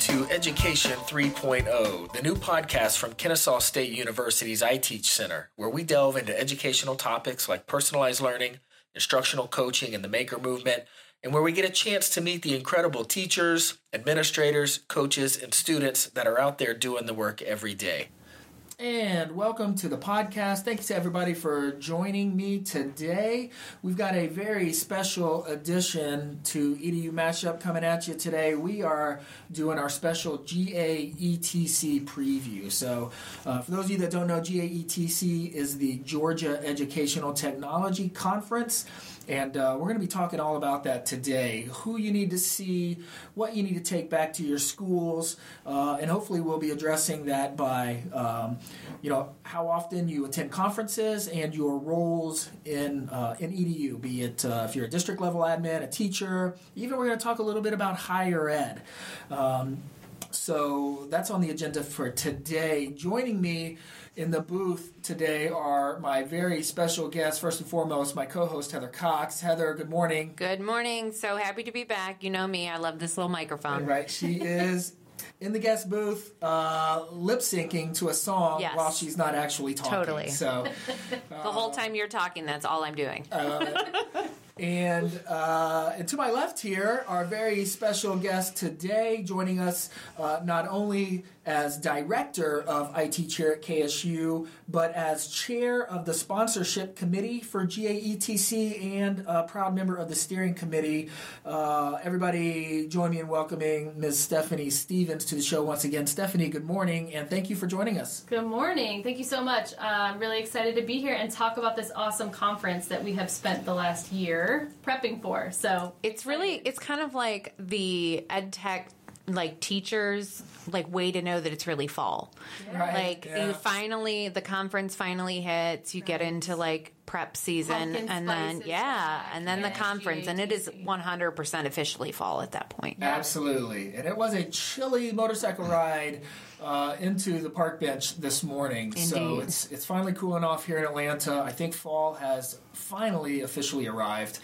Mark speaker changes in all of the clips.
Speaker 1: To Education 3.0, the new podcast from Kennesaw State University's iTeach Center, where we delve into educational topics like personalized learning, instructional coaching, and the maker movement, and where we get a chance to meet the incredible teachers, administrators, coaches, and students that are out there doing the work every day. And welcome to the podcast. Thanks to everybody for joining me today. We've got a very special edition to EDU Mashup coming at you today. We are doing our special GAETC preview. So, uh, for those of you that don't know, GAETC is the Georgia Educational Technology Conference. And uh, we're going to be talking all about that today. Who you need to see, what you need to take back to your schools, uh, and hopefully we'll be addressing that by, um, you know, how often you attend conferences and your roles in uh, in EDU. Be it uh, if you're a district level admin, a teacher, even we're going to talk a little bit about higher ed. Um, so that's on the agenda for today. Joining me in the booth today are my very special guests. First and foremost, my co host, Heather Cox. Heather, good morning.
Speaker 2: Good morning. So happy to be back. You know me, I love this little microphone.
Speaker 1: Right. She is in the guest booth, uh, lip syncing to a song
Speaker 2: Yes.
Speaker 1: while she's not actually talking.
Speaker 2: Totally.
Speaker 1: So,
Speaker 2: the whole time you're talking, that's all I'm doing.
Speaker 1: and uh, and to my left here, our very special guest today, joining us uh, not only as director of iTeach at KSU, but as chair of the sponsorship committee for GAETC and a proud member of the steering committee. Uh, everybody, join me in welcoming Ms. Stephanee Stephens to the show once again. Stephanee, good morning, and thank you for joining us.
Speaker 3: Good morning. Thank you so much. Uh, I'm really excited to be here and talk about this awesome conference that we have spent the last year prepping for. So
Speaker 2: It's really, it's kind of like the ed tech like teachers like way to know that it's really fall
Speaker 1: Right,
Speaker 2: like
Speaker 1: yeah.
Speaker 2: you finally the conference finally hits you get into like prep season
Speaker 3: Pumpkin
Speaker 2: and then yeah
Speaker 3: back,
Speaker 2: and then the
Speaker 3: yeah,
Speaker 2: conference and it is 100% officially fall at that point
Speaker 1: Absolutely. And it was a chilly motorcycle ride uh, into the park bench this morning. So it's it's finally cooling off here in Atlanta. I think fall has finally officially arrived.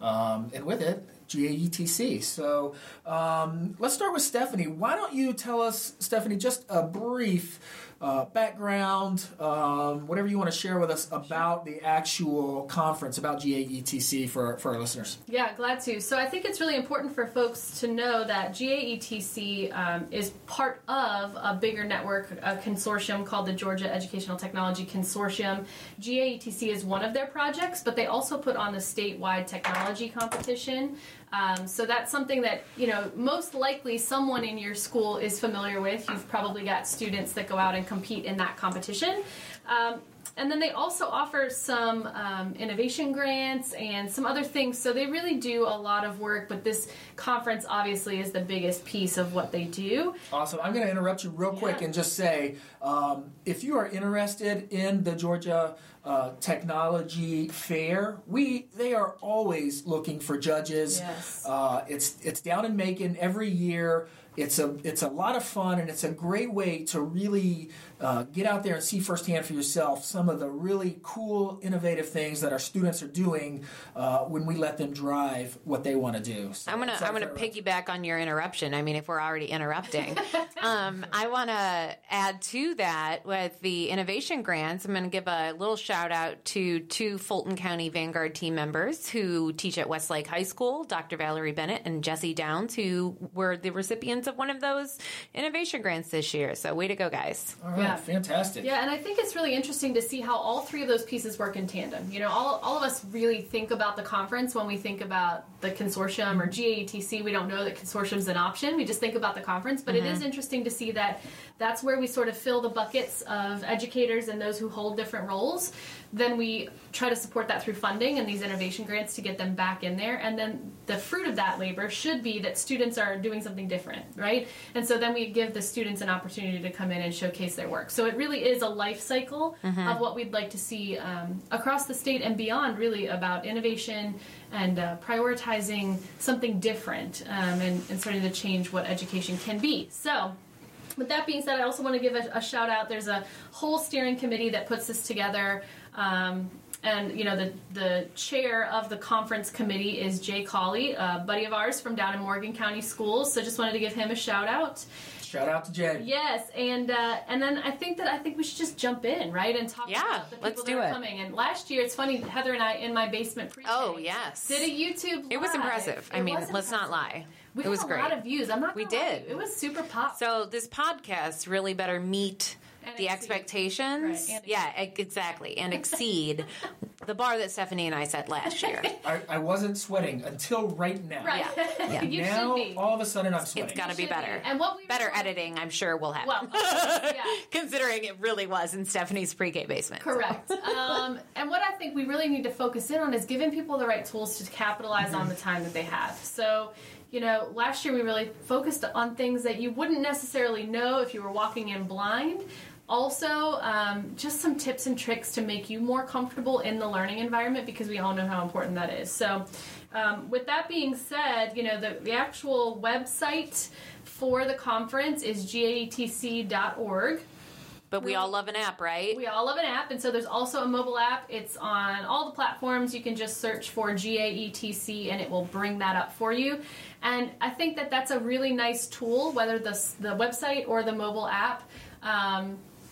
Speaker 1: Um, and with it, GAETC. So um, let's start with Stephanee. Why don't you tell us, Stephanee, just a brief uh, background, um, whatever you want to share with us about the actual conference, about GAETC for, for our listeners?
Speaker 3: Yeah, glad to. So I think it's really important for folks to know that GAETC um, is part of a bigger network, a consortium called the Georgia Educational Technology Consortium. GAETC is one of their projects, but they also put on the statewide technology competition. Um, so that's something that you know most likely someone in your school is familiar with. You've probably got students that go out and compete in that competition. Um, and then they also offer some um, innovation grants and some other things. So they really do a lot of work, but this conference obviously is the biggest piece of what they do.
Speaker 1: Awesome. I'm going to interrupt you real quick
Speaker 3: Yeah.
Speaker 1: and just say um, if you are interested in the Georgia uh, Technology Fair, we they are always looking for judges.
Speaker 3: Yes.
Speaker 1: Uh, it's it's down in Macon every year. It's a it's a lot of fun and it's a great way to really uh, get out there and see firsthand for yourself some of the really cool, innovative things that our students are doing uh, when we let them drive what they want to do. So,
Speaker 2: I'm gonna I'm gonna piggyback on your interruption. I mean, if we're already interrupting, um, I want to add to that with the innovation grants. I'm going to give a little shout out to two Fulton County Vanguard team members who teach at Westlake High School, Dr. Valerie Bennett and Jesse Downs, who were the recipients of one of those innovation grants this year. So, way to go, guys!
Speaker 1: All right,
Speaker 3: Yeah.
Speaker 1: Fantastic.
Speaker 3: Yeah, and I think it's really interesting to see how all three of those pieces work in tandem. You know, all, all of us really think about the conference when we think about the consortium or GAETC. We don't know that consortium's an option. We just think about the conference. But it is mm-hmm. interesting to see that that's where we sort of fill the buckets of educators and those who hold different roles. Then we try to support that through funding and these innovation grants to get them back in there. And then the fruit of that labor should be that students are doing something different, right? And so then we give the students an opportunity to come in and showcase their work. So it really is a life cycle of what we'd like to see um, across the state and beyond, really about innovation and uh, prioritizing something different um, and, and starting to change what education can be. So with that being said, I also want to give a, a shout out. There's a whole steering committee that puts this together. Um, and you know the the chair of the conference committee is Jay Colley, a buddy of ours from down in Morgan County Schools. So just wanted to give him a shout out.
Speaker 4: Shout out to Jay.
Speaker 3: Yes, and uh, and then I think that I think we should just jump in, right, and talk
Speaker 2: Yeah,
Speaker 3: about the people
Speaker 2: let's
Speaker 3: that
Speaker 2: do
Speaker 3: are
Speaker 2: it.
Speaker 3: coming. And last year, it's funny, Heather and I in my basement pre
Speaker 2: Oh, yes.
Speaker 3: did a YouTube.
Speaker 2: It was
Speaker 3: live.
Speaker 2: impressive. I
Speaker 3: It
Speaker 2: mean,
Speaker 3: was
Speaker 2: let's not lie.
Speaker 3: We
Speaker 2: it was
Speaker 3: got a lot of views. I'm not.
Speaker 2: We
Speaker 3: gonna lie
Speaker 2: did.
Speaker 3: you. It was super pop.
Speaker 2: So this podcast really better meet
Speaker 3: And
Speaker 2: the
Speaker 3: exceed.
Speaker 2: expectations.
Speaker 3: Right, and
Speaker 2: yeah, exactly, and exceed the bar that Stephanee and I set last year.
Speaker 4: I, I wasn't sweating until right now.
Speaker 3: right.
Speaker 2: Yeah.
Speaker 3: you
Speaker 4: now,
Speaker 3: should be.
Speaker 4: all of a sudden, I'm sweating.
Speaker 2: It's got to be
Speaker 3: Should
Speaker 2: better.
Speaker 3: And what we
Speaker 2: Better
Speaker 3: were-
Speaker 2: editing, I'm sure we'll have.
Speaker 3: Well, of yeah.
Speaker 2: Considering it really was in Stephanee's pre-K basement.
Speaker 3: Correct. Um, and what I think we really need to focus in on is giving people the right tools to capitalize on the time that they have. So, you know, last year we really focused on things that you wouldn't necessarily know if you were walking in blind. Also, um, just some tips and tricks to make you more comfortable in the learning environment because we all know how important that is. So, um, with that being said, you know, the, the actual website for the conference is gaetc.org.
Speaker 2: But we all love an app, right?
Speaker 3: We all love an app, and so there's also a mobile app. It's on all the platforms. You can just search for GAETC, and it will bring that up for you. And I think that that's a really nice tool, whether the the website or the mobile app. Um,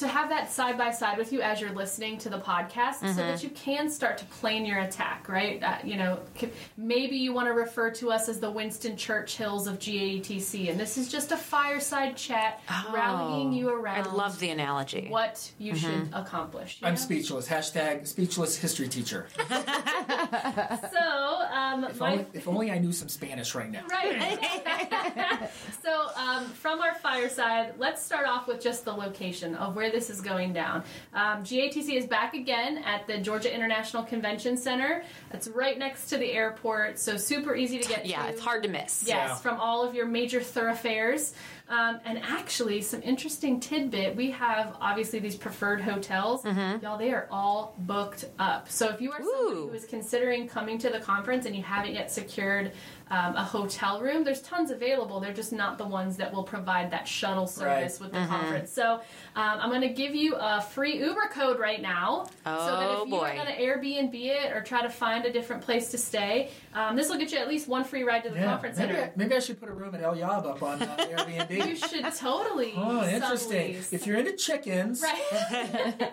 Speaker 3: to have that side by side with you as you're listening to the podcast so that you can start to plan your attack right uh, you know maybe you want to refer to us as the winston churchills of GAETC, and this is just a fireside chat rallying you around
Speaker 2: Oh, I love the analogy.
Speaker 3: what you should accomplish. you
Speaker 4: I'm
Speaker 3: know?
Speaker 4: speechless. Hashtag speechless history teacher.
Speaker 3: So, um,
Speaker 4: If
Speaker 3: my,
Speaker 4: only, if only I knew some Spanish right now.
Speaker 3: right. so, um, from our fireside, let's start off with just the location of where this is going down. Um, GAETC is back again at the Georgia International Convention Center. It's right next to the airport, so super easy to get to.
Speaker 2: yeah,
Speaker 3: to.
Speaker 2: it's hard to miss.
Speaker 3: Yes,
Speaker 4: Yeah.
Speaker 3: from all of your major thoroughfares. Um, and actually, some interesting tidbit we have obviously these preferred hotels. Y'all, they are all booked up. So if you are somebody
Speaker 2: Ooh.
Speaker 3: who is considering coming to the conference and you haven't yet secured um, a hotel room, there's tons available. They're just not the ones that will provide that shuttle service with the conference. So um, I'm going to give you a free Uber code right now. Oh, so that
Speaker 2: Oh,
Speaker 3: if you are going to Airbnb it or try to find a different place to stay, um, this will get you at least one free ride to the
Speaker 4: Yeah,
Speaker 3: conference
Speaker 4: maybe,
Speaker 3: center.
Speaker 4: I, maybe I should put a room at El Yab up on uh, Airbnb.
Speaker 3: You should totally.
Speaker 4: Oh, interesting.
Speaker 3: sublease.
Speaker 4: If you're into chickens,
Speaker 3: right.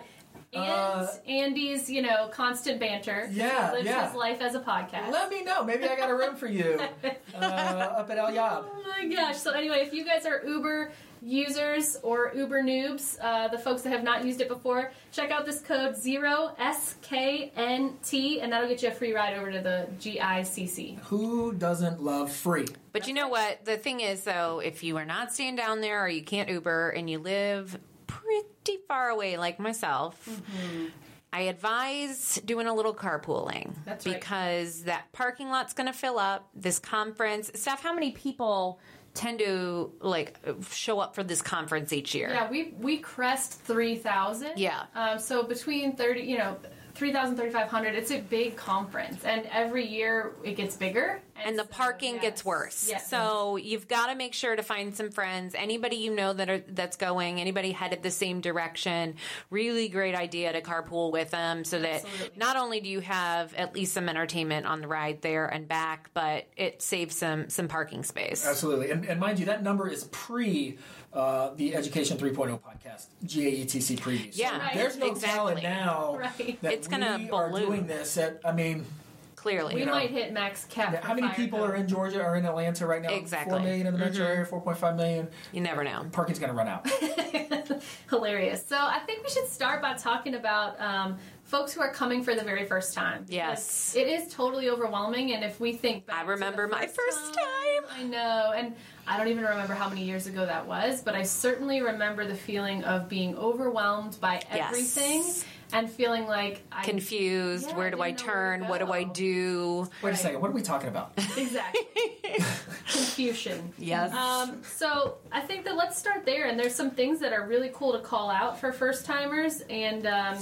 Speaker 3: and
Speaker 4: Uh,
Speaker 3: Andy's, you know, constant banter.
Speaker 4: Yeah,
Speaker 3: He lives
Speaker 4: yeah.
Speaker 3: his life as a podcast.
Speaker 4: let me know. Maybe I got a room for you uh, up at El Yab.
Speaker 3: Oh my gosh. So anyway, if you guys are Uber users or Uber noobs, uh, the folks that have not used it before, check out this code zero SKNT, and that'll get you a free ride over to the GICC.
Speaker 4: Who doesn't love free?
Speaker 2: But you know what? The thing is, though, if you are not staying down there or you can't Uber and you live pretty far away, like myself, I advise doing a little carpooling.
Speaker 3: That's right.
Speaker 2: because that parking lot's going to fill up. This conference, Steph, how many people tend to like show up for this conference each year?
Speaker 3: Yeah, we we crest three thousand.
Speaker 2: Yeah.
Speaker 3: Um, so between thirty, you know, 3,000, 3,500, it's a big conference, and every year it gets bigger.
Speaker 2: And the
Speaker 3: so,
Speaker 2: parking
Speaker 3: yes.
Speaker 2: gets worse.
Speaker 3: Yes.
Speaker 2: So you've got to make sure to find some friends. Anybody you know that are that's going, anybody headed the same direction. Really great idea to carpool with them, so that
Speaker 3: Absolutely.
Speaker 2: not only do you have at least some entertainment on the ride there and back, but it saves some some parking space.
Speaker 4: Absolutely. And, and mind you, that number is pre uh, the Education 3.0 podcast, GAETC preview. So
Speaker 2: Yeah,
Speaker 3: Right.
Speaker 4: there's no
Speaker 2: exactly.
Speaker 4: telling now
Speaker 3: Right.
Speaker 4: that
Speaker 2: It's gonna
Speaker 4: we are doing this. At, I mean,
Speaker 2: Clearly,
Speaker 3: We
Speaker 4: know,
Speaker 3: might hit max cap.
Speaker 4: how many people
Speaker 3: fire
Speaker 4: are in Georgia or in Atlanta right now?
Speaker 2: Exactly. Mm-hmm.
Speaker 4: Four million in the metro area, 4.5 million.
Speaker 2: you never know.
Speaker 4: Parking's going to run out.
Speaker 3: Hilarious. So I think we should start by talking about um, folks who are coming for the very first time.
Speaker 2: Yes.
Speaker 3: Because It is totally overwhelming, and if we think back
Speaker 2: I
Speaker 3: to the
Speaker 2: remember my
Speaker 3: first
Speaker 2: first time.
Speaker 3: I know, and I don't even remember how many years ago that was, but I certainly remember the feeling of being overwhelmed by everything.
Speaker 2: Yes.
Speaker 3: Everything and feeling like I
Speaker 2: Confused.
Speaker 3: Yeah,
Speaker 2: where do I
Speaker 3: didn't know where to
Speaker 2: turn? What do I do?
Speaker 4: Wait a second. What are we talking about?
Speaker 3: exactly confusion.
Speaker 2: Yes.
Speaker 3: Um, so I think that let's start there, and there's some things that are really cool to call out for first timers, and um,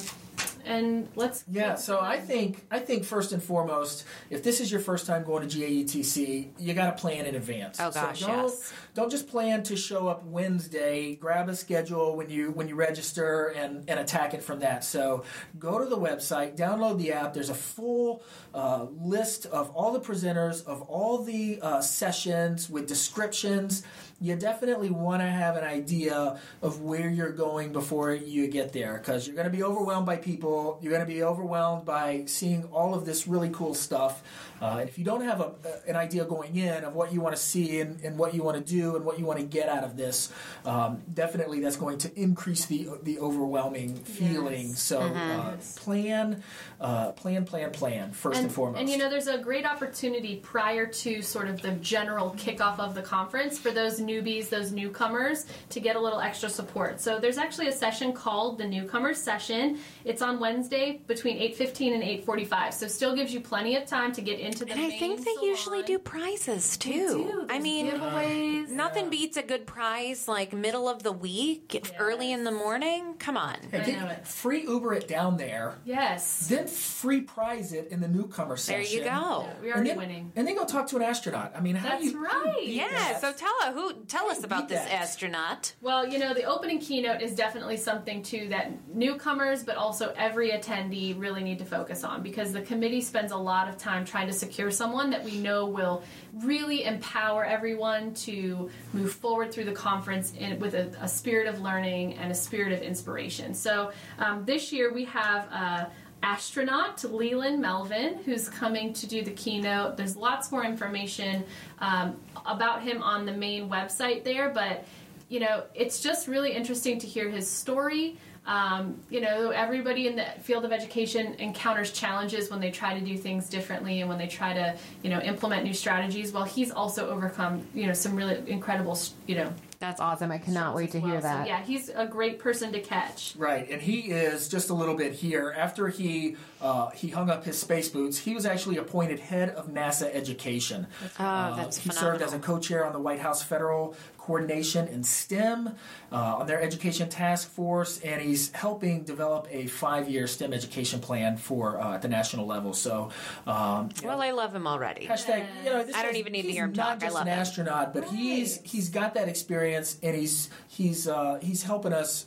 Speaker 3: and let's
Speaker 1: Yeah, so I think I think first and foremost, if this is your first time going to GAETC, you got to plan in advance.
Speaker 2: Oh, gosh,
Speaker 1: so don't,
Speaker 2: yes.
Speaker 1: don't just plan to show up Wednesday. Grab a schedule when you when you register and and attack it from that. So go to the website, download the app. There's a full uh, list of all the presenters of all the uh, sessions with descriptions. You definitely want to have an idea of where you're going before you get there because you're going to be overwhelmed by people. You're going to be overwhelmed by seeing all of this really cool stuff. Uh, and if you don't have a, an idea going in of what you want to see and, and what you want to do and what you want to get out of this, um, definitely that's going to increase the the overwhelming feeling.
Speaker 3: Yes.
Speaker 1: So uh,
Speaker 3: Yes.
Speaker 1: plan, uh, plan, plan, plan first and,
Speaker 3: and,
Speaker 1: foremost.
Speaker 3: and you know, there's a great opportunity prior to sort of the general kickoff of the conference for those newbies, those newcomers, to get a little extra support. So there's actually a session called the Newcomers Session. It's on Wednesday between 8:15 and 8:45. So still gives you plenty of time to get into the.
Speaker 2: And I think they usually do prizes too.
Speaker 3: do.
Speaker 2: I mean,
Speaker 3: giveaways.
Speaker 2: nothing beats a good prize like middle of the week, early in the morning. Come on.
Speaker 1: Hey, get- free Uber it down there,
Speaker 3: Yes.
Speaker 1: then free prize it in the newcomer session.
Speaker 2: There you go.
Speaker 3: We're
Speaker 1: And then,
Speaker 3: winning.
Speaker 1: and then go talk to an astronaut. I mean, how
Speaker 3: That's
Speaker 1: do you, how you
Speaker 3: right.
Speaker 2: Yeah.
Speaker 1: that?
Speaker 2: So tell us who tell us about this
Speaker 1: that?
Speaker 2: astronaut.
Speaker 3: Well, you know, the opening keynote is definitely something too that newcomers, but also every attendee really need to focus on because the committee spends a lot of time trying to secure someone that we know will really empower everyone to move forward through the conference in, with a, a spirit of learning and a spirit of inspiration. So um, this year we have. Uh, astronaut Leland Melvin, who's coming to do the keynote. There's lots more information um, about him on the main website there, but you know, it's just really interesting to hear his story. Um, you know, everybody in the field of education encounters challenges when they try to do things differently and when they try to, you know, implement new strategies. Well, he's also overcome, you know, some really incredible, you know,
Speaker 2: That's awesome. I cannot wait to
Speaker 3: as
Speaker 2: hear
Speaker 3: well. So,
Speaker 2: that.
Speaker 3: yeah, he's a great person to catch.
Speaker 1: Right, and he is just a little bit here. After he uh, he hung up his space boots, he was actually appointed head of NASA education.
Speaker 2: Oh,
Speaker 1: Uh,
Speaker 2: that's
Speaker 1: he
Speaker 2: phenomenal.
Speaker 1: served as a co-chair on the White House Federal Coordination in STEM uh, on their education task force, and he's helping develop a five-year STEM education plan for uh, at the national level. So, um,
Speaker 2: well,
Speaker 1: know,
Speaker 2: I love him already.
Speaker 1: hashtag. You know, this
Speaker 2: I don't
Speaker 1: is-
Speaker 2: even need to hear him
Speaker 1: not
Speaker 2: talk. I
Speaker 1: Just
Speaker 2: love
Speaker 1: an
Speaker 2: him.
Speaker 1: astronaut, but he's he's got that experience, and he's he's uh, he's helping us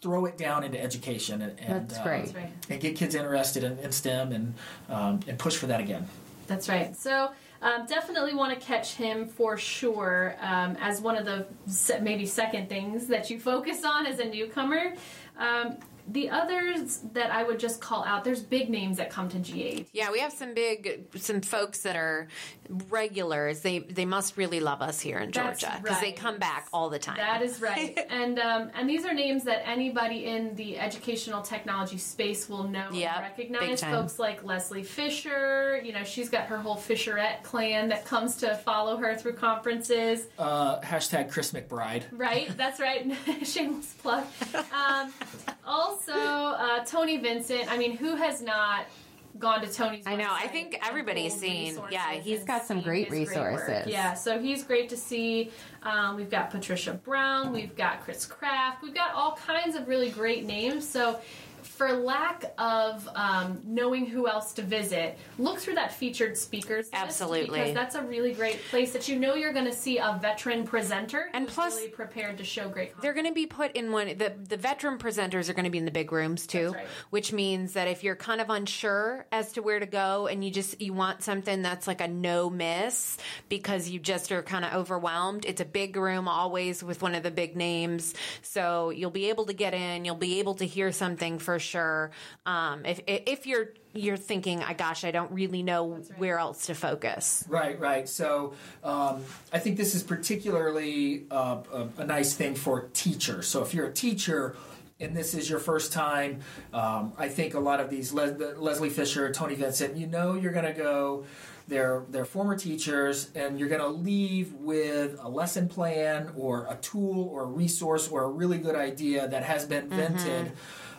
Speaker 1: throw it down into education and, and
Speaker 2: That's
Speaker 1: uh,
Speaker 2: great.
Speaker 3: That's
Speaker 1: and get kids interested in, in STEM and um, and push for that again.
Speaker 3: That's right. So um, definitely want to catch him for sure um, as one of the se- maybe second things that you focus on as a newcomer. Um, the others that I would just call out, there's big names that come to G8.
Speaker 2: Yeah, we have some big, some folks that are regulars. They they must really love us here in
Speaker 3: That's
Speaker 2: Georgia because they come back all the time.
Speaker 3: That is right, and um, and these are names that anybody in the educational technology space will know
Speaker 2: Yep,
Speaker 3: and recognize. Folks like Leslie Fisher, you know, she's got her whole Fisherette clan that comes to follow her through conferences.
Speaker 1: Uh, hashtag Chris McBride.
Speaker 3: Right, that's right. Shameless plug. Um, also, uh, Tony Vincent. I mean, who has not gone to Tony's?
Speaker 2: I know, I think everybody's seen- yeah, he's got some great
Speaker 3: his work.
Speaker 2: resources.
Speaker 3: yeah, so he's great to see. Um, we've got Patricia Brown. We've got Chris Kraft. We've got all kinds of really great names. So. For lack of um, knowing who else to visit, look through that featured speakers list
Speaker 2: Absolutely.
Speaker 3: because that's a really great place that you know you're going to see a veteran presenter
Speaker 2: And plus-
Speaker 3: really prepared to show great.
Speaker 2: They're going to be put in one. The the veteran presenters are going to be in the big rooms too,
Speaker 3: That's right.
Speaker 2: which means that if you're kind of unsure as to where to go and you just you want something that's like a no miss because you just are kind of overwhelmed, it's a big room always with one of the big names, so you'll be able to get in. You'll be able to hear something for sure. Um, if if you're you're thinking, I gosh, I don't really know where else to focus.
Speaker 1: Right, right. So um, I think this is particularly uh, a, a nice thing for teachers. So if you're a teacher and this is your first time, um, I think a lot of these Les- Leslie Fisher, Tony Vincent, you know you're going to go. They're, they're former teachers, and you're going to leave with a lesson plan or a tool or a resource or a really good idea that has been vented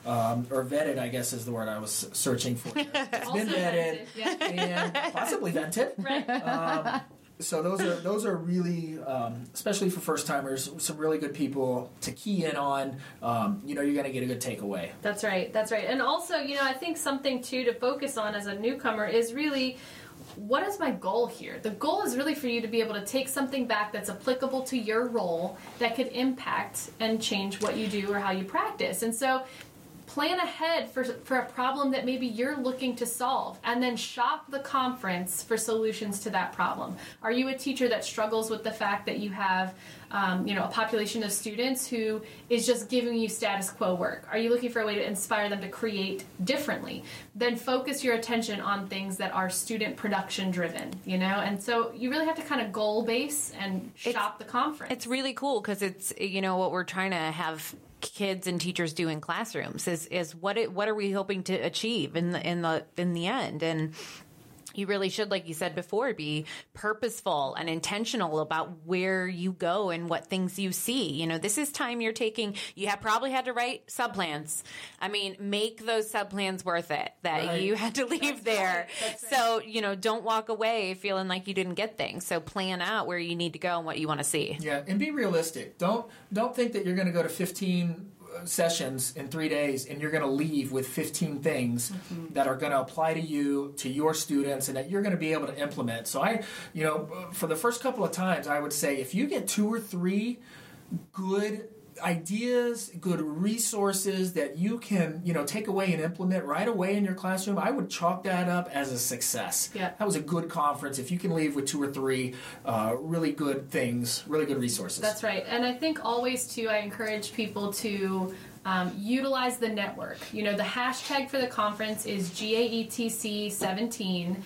Speaker 1: um, or vetted, I guess is the word I was searching for. It's
Speaker 3: Also
Speaker 1: been vetted
Speaker 3: vented, yeah.
Speaker 1: and possibly vented.
Speaker 3: Right.
Speaker 1: Um, so those are those are really, um, especially for first timers, some really good people to key in on. Um, you know, you're going to get a good takeaway.
Speaker 3: That's right. That's right. And also, you know, I think something too to focus on as a newcomer is really what is my goal here? The goal is really for you to be able to take something back that's applicable to your role that could impact and change what you do or how you practice. And so plan ahead for, for a problem that maybe you're looking to solve and then shop the conference for solutions to that problem. Are you a teacher that struggles with the fact that you have um, you know a population of students who is just giving you status quo work? Are you looking for a way to inspire them to create differently? Then focus your attention on things that are student production driven you know? And so you really have to kind of goal base and shop it's, the conference.
Speaker 2: it's really cool because it's you know what we're trying to have kids and teachers do in classrooms is is what it, what are we hoping to achieve in the in the in the end? And you really should, like you said before, be purposeful and intentional about where you go and what things you see. You know, this is time you're taking. You have probably had to write sub plans. I mean, make those sub plans worth it that right. you had to leave That's there. Right. So, you know, don't walk away feeling like you didn't get things. So plan out where you need to go and what you want to see.
Speaker 1: Yeah, and be realistic. Don't don't think that you're going to go to 15 sessions in three days and you're going to leave with 15 things mm-hmm. that are going to apply to you to your students and that you're going to be able to implement so i you know for the first couple of times i would say if you get two or three good ideas, good resources that you can, you know, take away and implement right away in your classroom, I would chalk that up as a success.
Speaker 3: Yeah.
Speaker 1: That was a good conference. If you can leave with two or three uh, really good things, really good resources.
Speaker 3: That's right. And I think always, too, I encourage people to um, utilize the network. You know, the hashtag for the conference is GAETC17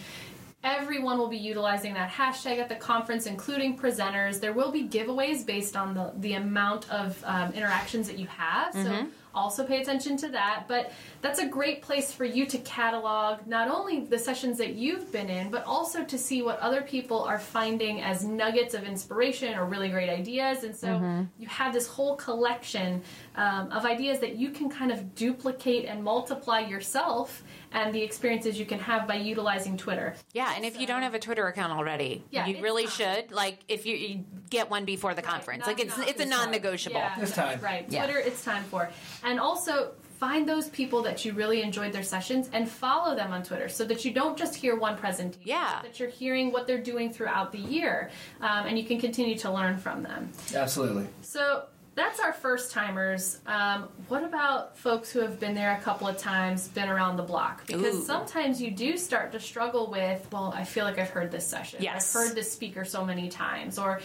Speaker 3: Everyone will be utilizing that hashtag at the conference, including presenters. There will be giveaways based on the, the amount of um, interactions that you have. So mm-hmm. also pay attention to that. But that's a great place for you to catalog not only the sessions that you've been in, but also to see what other people are finding as nuggets of inspiration or really great ideas. And so mm-hmm. you have this whole collection um, of ideas that you can kind of duplicate and multiply yourself and the experiences you can have by utilizing Twitter.
Speaker 2: Yeah, and if you don't have a Twitter account already, yeah, you really should. Like, if you, you, get one before the conference, right, like it's it's a non-negotiable.
Speaker 3: Yeah,
Speaker 1: it's time.
Speaker 3: Right, Twitter, yeah. it's time for, and also find those people that you really enjoyed their sessions and follow them on Twitter so that you don't just hear one presentation.
Speaker 2: Yeah.
Speaker 3: That you're hearing what they're doing throughout the year um, and you can continue to learn from them.
Speaker 1: Absolutely.
Speaker 3: So that's our first timers. Um, what about folks who have been there a couple of times, been around the block? Because Ooh. sometimes you do start to struggle with, well, I feel like I've heard this session.
Speaker 2: Yes.
Speaker 3: I've heard this speaker so many times. Or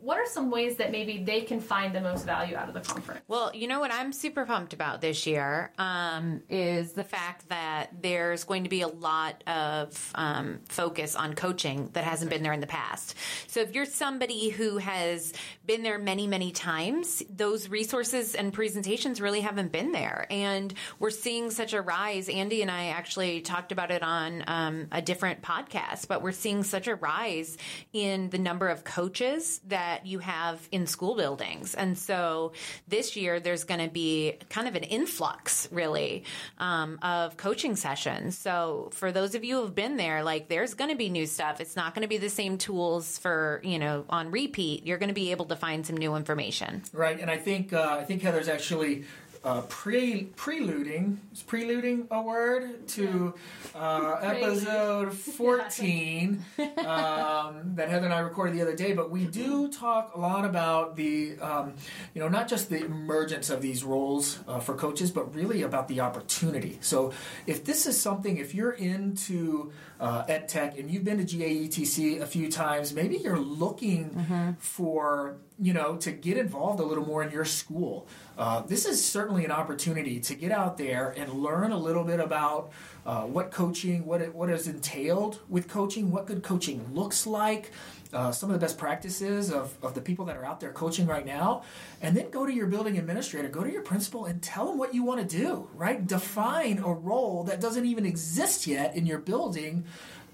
Speaker 3: what are some ways that maybe they can find the most value out of the conference?
Speaker 2: Well, you know what I'm super pumped about this year um, is the fact that there's going to be a lot of um, focus on coaching that hasn't been there in the past. So if you're somebody who has been there many, many times, those resources and presentations really haven't been there. And we're seeing such a rise. Andy and I actually talked about it on um, a different podcast, but we're seeing such a rise in the number of coaches that that you have in school buildings. And so this year there's going to be kind of an influx, really, um, of coaching sessions. So for those of you who have been there, like there's going to be new stuff. It's not going to be the same tools for you know on repeat. You're going to be able to find some new information.
Speaker 1: Right, and I think uh, I think Heather's actually uh, pre preluding is preluding a word to uh, episode 14 um, that Heather and I recorded the other day. But we do talk a lot about the um, you know not just the emergence of these roles uh, for coaches, but really about the opportunity. So if this is something, if you're into uh, ed tech and you've been to GAETC a few times, maybe you're looking mm-hmm. for you know to get involved a little more in your school. Uh, this is certainly an opportunity to get out there and learn a little bit about uh, what coaching, what it, what is entailed with coaching, what good coaching looks like, uh, some of the best practices of, of the people that are out there coaching right now, and then go to your building administrator, go to your principal, and tell them what you want to do. Right? Define a role that doesn't even exist yet in your building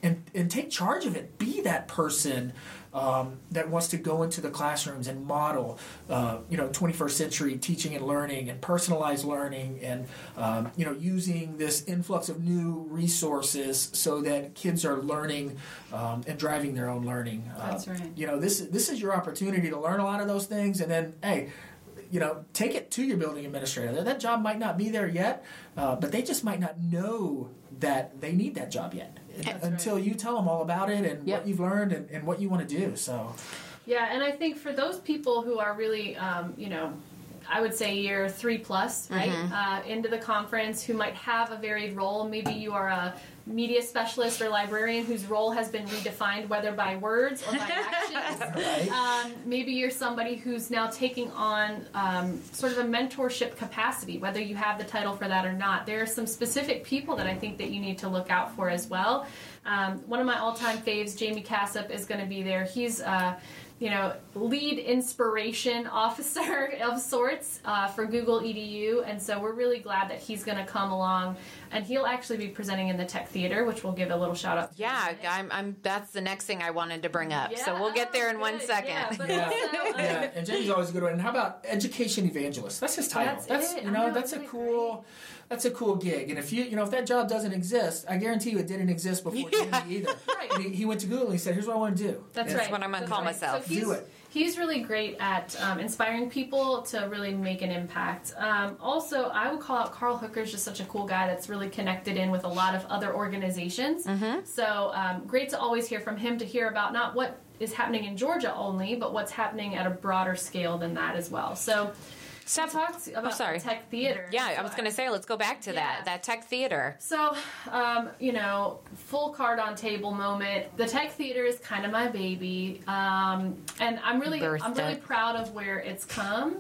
Speaker 1: and and take charge of it. Be that person um, that wants to go into the classrooms and model, uh, you know, 21st century teaching and learning and personalized learning, and um, you know, using this influx of new resources so that kids are learning um, and driving their own learning.
Speaker 3: That's
Speaker 1: uh,
Speaker 3: right.
Speaker 1: You know, this this is your opportunity to learn a lot of those things, and then hey you know, take it to your building administrator. That job might not be there yet, uh, but they just might not know that they need that job yet
Speaker 3: That's
Speaker 1: until
Speaker 3: right.
Speaker 1: you tell them all about it and
Speaker 2: Yep.
Speaker 1: what you've learned and, and what you want to do. So,
Speaker 3: Yeah, and I think for those people who are really, um, you know, I would say year three plus, right, uh, into the conference, who might have a varied role. Maybe you are a media specialist or librarian whose role has been redefined, whether by words or by actions.
Speaker 1: right?
Speaker 3: Um, maybe you're somebody who's now taking on um, sort of a mentorship capacity, whether you have the title for that or not. There are some specific people that I think that you need to look out for as well. Um, one of my all-time faves, Jaime Casap, is going to be there. He's uh, you know, lead inspiration officer of sorts uh, for Google EDU, and so we're really glad that he's going to come along, and he'll actually be presenting in the Tech Theater, which we'll give a little shout out.
Speaker 2: Yeah,
Speaker 3: in.
Speaker 2: I'm, I'm. That's the next thing I wanted to bring up. so we'll get there in
Speaker 3: oh,
Speaker 2: one
Speaker 3: good.
Speaker 2: second.
Speaker 3: Yeah,
Speaker 1: yeah,
Speaker 3: also, uh,
Speaker 1: yeah, and Jaime's always a good one. And how about education evangelist? That's his title.
Speaker 3: That's it.
Speaker 1: you know,
Speaker 3: know,
Speaker 1: that's a
Speaker 3: isn't it
Speaker 1: cool, that's a cool gig. And if you, you know, if that job doesn't exist, I guarantee you it didn't exist before
Speaker 2: Yeah.
Speaker 1: Jaime either.
Speaker 3: Right.
Speaker 1: And he, he went to Google and he said, "Here's what I want to do."
Speaker 3: That's
Speaker 1: And
Speaker 3: right.
Speaker 2: what I'm gonna
Speaker 3: That's
Speaker 2: call
Speaker 3: right.
Speaker 2: myself.
Speaker 3: So he's,
Speaker 1: Do it.
Speaker 3: He's really great at um, inspiring people to really make an impact. Um, also, I would call out Carl Hooker is just such a cool guy that's really connected in with a lot of other organizations.
Speaker 2: Mm-hmm.
Speaker 3: So um, great to always hear from him to hear about not what is happening in Georgia only, but what's happening at a broader scale than that as well. So.
Speaker 2: Steph-
Speaker 3: talked about
Speaker 2: sorry.
Speaker 3: tech theater.
Speaker 2: Yeah, I was going to say, let's go back to
Speaker 3: Yeah.
Speaker 2: that that tech theater.
Speaker 3: so, um, you know, full card on table moment. The tech theater is kind of my baby, um, and I'm really,
Speaker 2: Birthed
Speaker 3: I'm really
Speaker 2: it.
Speaker 3: proud of where it's come.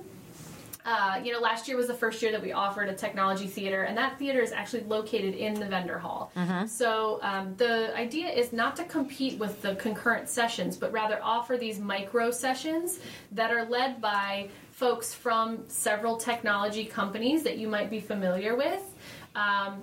Speaker 3: Uh, you know, last year was the first year that we offered a technology theater, and that theater is actually located in the vendor hall. So um, the idea is not to compete with the concurrent sessions, but rather offer these micro sessions that are led by folks from several technology companies that you might be familiar with. Um,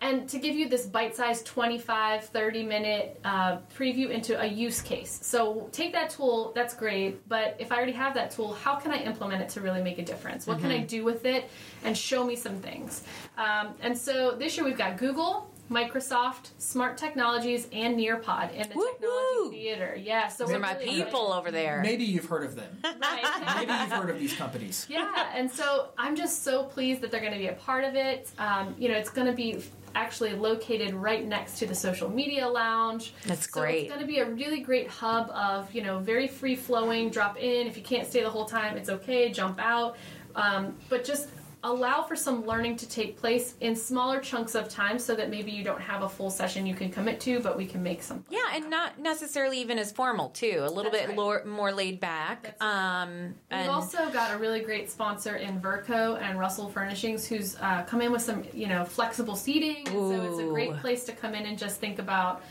Speaker 3: and to give you this bite-sized 25 30 minute uh, preview into a use case. So take that tool that's great but if i already have that tool how can i implement it to really make a difference? What can i do with it and show me some things? Um, and so this year we've got google Microsoft, Smart Technologies, and Nearpod in the
Speaker 2: Woo-hoo!
Speaker 3: Technology Theater. Yeah, so
Speaker 2: Those
Speaker 3: we're
Speaker 2: my
Speaker 3: really
Speaker 2: people over there.
Speaker 1: Maybe you've heard of them.
Speaker 3: Right.
Speaker 1: Maybe you've heard of these companies.
Speaker 3: Yeah, and so I'm just so pleased that they're going to be a part of it. Um, you know, it's going to be actually located right next to the social media lounge.
Speaker 2: That's
Speaker 3: So
Speaker 2: great.
Speaker 3: it's going to be a really great hub of you know very free flowing. Drop in if you can't stay the whole time, it's okay. Jump out, um, but just allow for some learning to take place in smaller chunks of time so that maybe you don't have a full session you can commit to but we can make some
Speaker 2: Yeah, and not necessarily even as formal too. A little
Speaker 3: That's
Speaker 2: bit
Speaker 3: right.
Speaker 2: more laid back.
Speaker 3: Right.
Speaker 2: Um,
Speaker 3: We've also got a really great sponsor in Virco and Russell Furnishings who's uh, come in with some, you know, flexible seating. So it's a great place to come in and just think about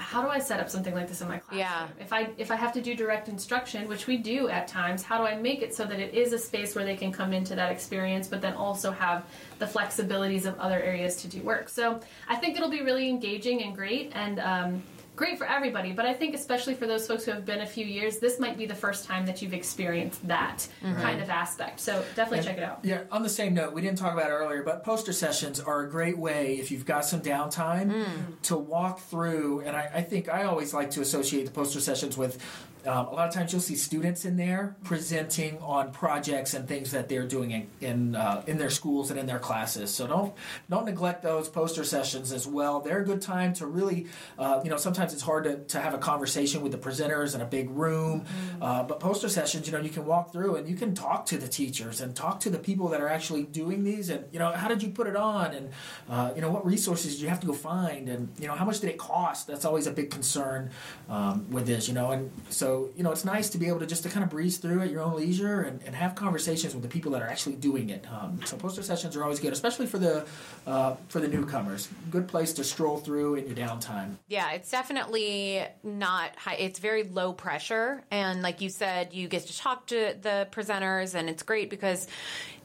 Speaker 3: how do I set up something like this in my classroom?
Speaker 2: Yeah.
Speaker 3: If I if I have to do direct instruction, which we do at times, how do I make it so that it is a space where they can come into that experience, but then also have the flexibilities of other areas to do work? So I think it'll be really engaging and great and. Um, Great for everybody, but I think especially for those folks who have been a few years, this might be the first time that you've experienced that mm-hmm. kind of aspect. So definitely check it out.
Speaker 1: Yeah, on the same note, we didn't talk about it earlier, but poster sessions are a great way if you've got some downtime mm. to walk through. And I, I think I always like to associate the poster sessions with um, a lot of times you'll see students in there presenting on projects and things that they're doing in in, uh, in their schools and in their classes. So don't don't neglect those poster sessions as well. They're a good time to really, uh, you know, sometimes it's hard to, to have a conversation with the presenters in a big room, uh, but poster sessions, you know, you can walk through and you can talk to the teachers and talk to the people that are actually doing these, and you know, how did you put it on, and uh, you know, what resources did you have to go find, and you know, how much did it cost? That's always a big concern um, with this, you know, and so you know, it's nice to be able to just to kind of breeze through at your own leisure and, and have conversations with the people that are actually doing it. Um, so poster sessions are always good, especially for the uh, for the newcomers. Good place to stroll through in your downtime.
Speaker 2: Yeah, it's definitely not high. It's very low pressure. And like you said, you get to talk to the presenters, and it's great because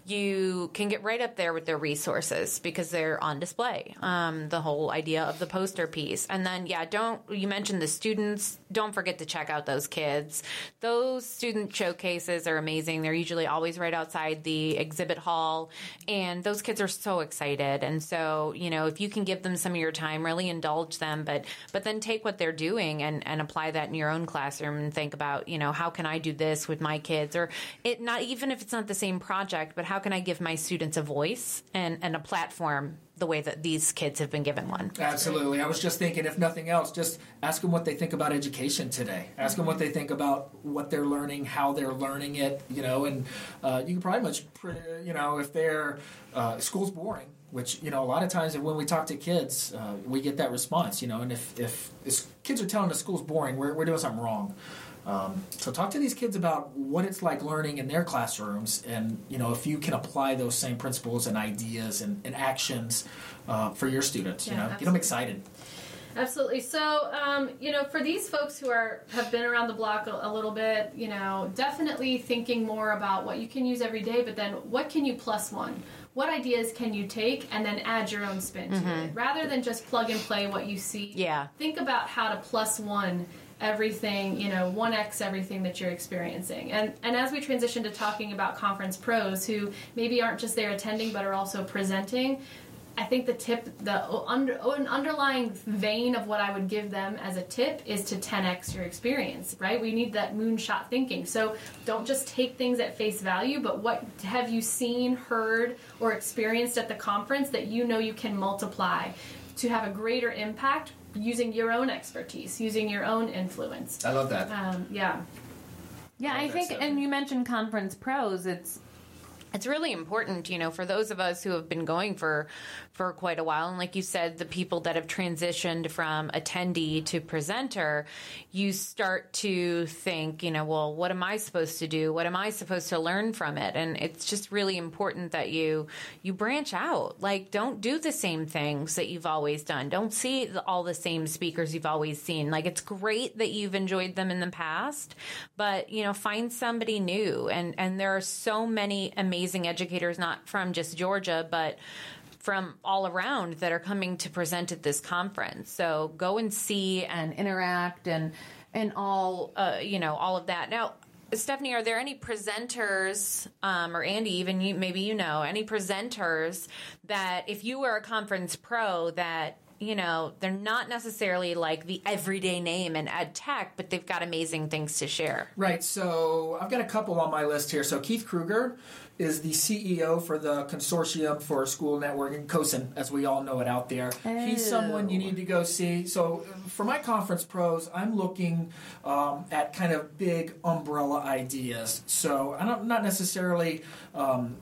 Speaker 2: you can get right up there with their resources because they're on display. Um, the whole idea of the poster piece. And then, yeah, don't, you mentioned the students, don't forget to check out those kids. Those student showcases are amazing. They're usually always right outside the exhibit hall, and those kids are so excited. And so, you know, if you can give them some of your time, really indulge them, but but then take what they're doing and, and apply that in your own classroom and think about, you know, how can I do this with my kids? Or it not even if it's not the same project, but how can I give my students a voice and, and a platform the way that these kids have been given one.
Speaker 1: Absolutely. I was just thinking, if nothing else, just ask them what they think about education today. Ask them what they think about what they're learning, how they're learning it, you know, and uh, you can probably much, you know, if their uh, school's boring, which, you know, a lot of times when we talk to kids, uh, we get that response, you know, and if, if, if kids are telling us school's boring, we're, we're doing something wrong. Um, so talk to these kids about what it's like learning in their classrooms, and you know if you can apply those same principles and ideas and, and actions uh, for your students. Yeah, you know, absolutely. get them excited.
Speaker 3: Absolutely. So, um, you know, for these folks who are have been around the block a, a, little bit, you know, definitely thinking more about what you can use every day, but then what can you plus one? What ideas can you take and then add your own spin to mm-hmm. it, rather than just plug and play what you see?
Speaker 2: Yeah.
Speaker 3: Think about how to plus one everything you know 1x everything that you're experiencing and and as we transition to talking about conference pros who maybe aren't just there attending but are also presenting I think the tip, the under, an underlying vein of what I would give them as a tip is to 10x your experience, right? We need that moonshot thinking. So don't just take things at face value, but what have you seen, heard, or experienced at the conference that you know you can multiply to have a greater impact using your own expertise, using your own influence.
Speaker 1: I love that.
Speaker 3: Um, yeah.
Speaker 2: Yeah, I, I think, and you mentioned conference pros. It's it's really important, you know, for those of us who have been going for for quite a while, and like you said, the people that have transitioned from attendee to presenter, you start to think, you know, well, what am I supposed to do? What am I supposed to learn from it? And it's just really important that you you branch out. Like, don't do the same things that you've always done. Don't see all the same speakers you've always seen. Like, it's great that you've enjoyed them in the past, but you know, find somebody new. And and there are so many amazing educators, not from just Georgia, but from all around that are coming to present at this conference. So go and see and interact and and all uh, you know all of that. Now, Stephanee, are there any presenters, um, or Andy, even you, maybe you know any presenters that if you were a conference pro that you know, they're not necessarily like the everyday name in ed tech, but they've got amazing things to share.
Speaker 1: Right. So I've got a couple on my list here. So Keith Kruger is the CEO for the Consortium for School Networking, COSN, as we all know it out there. Oh. He's someone you need to go see. So for my conference pros, I'm looking um, at kind of big umbrella ideas. So I'm not necessarily. Um,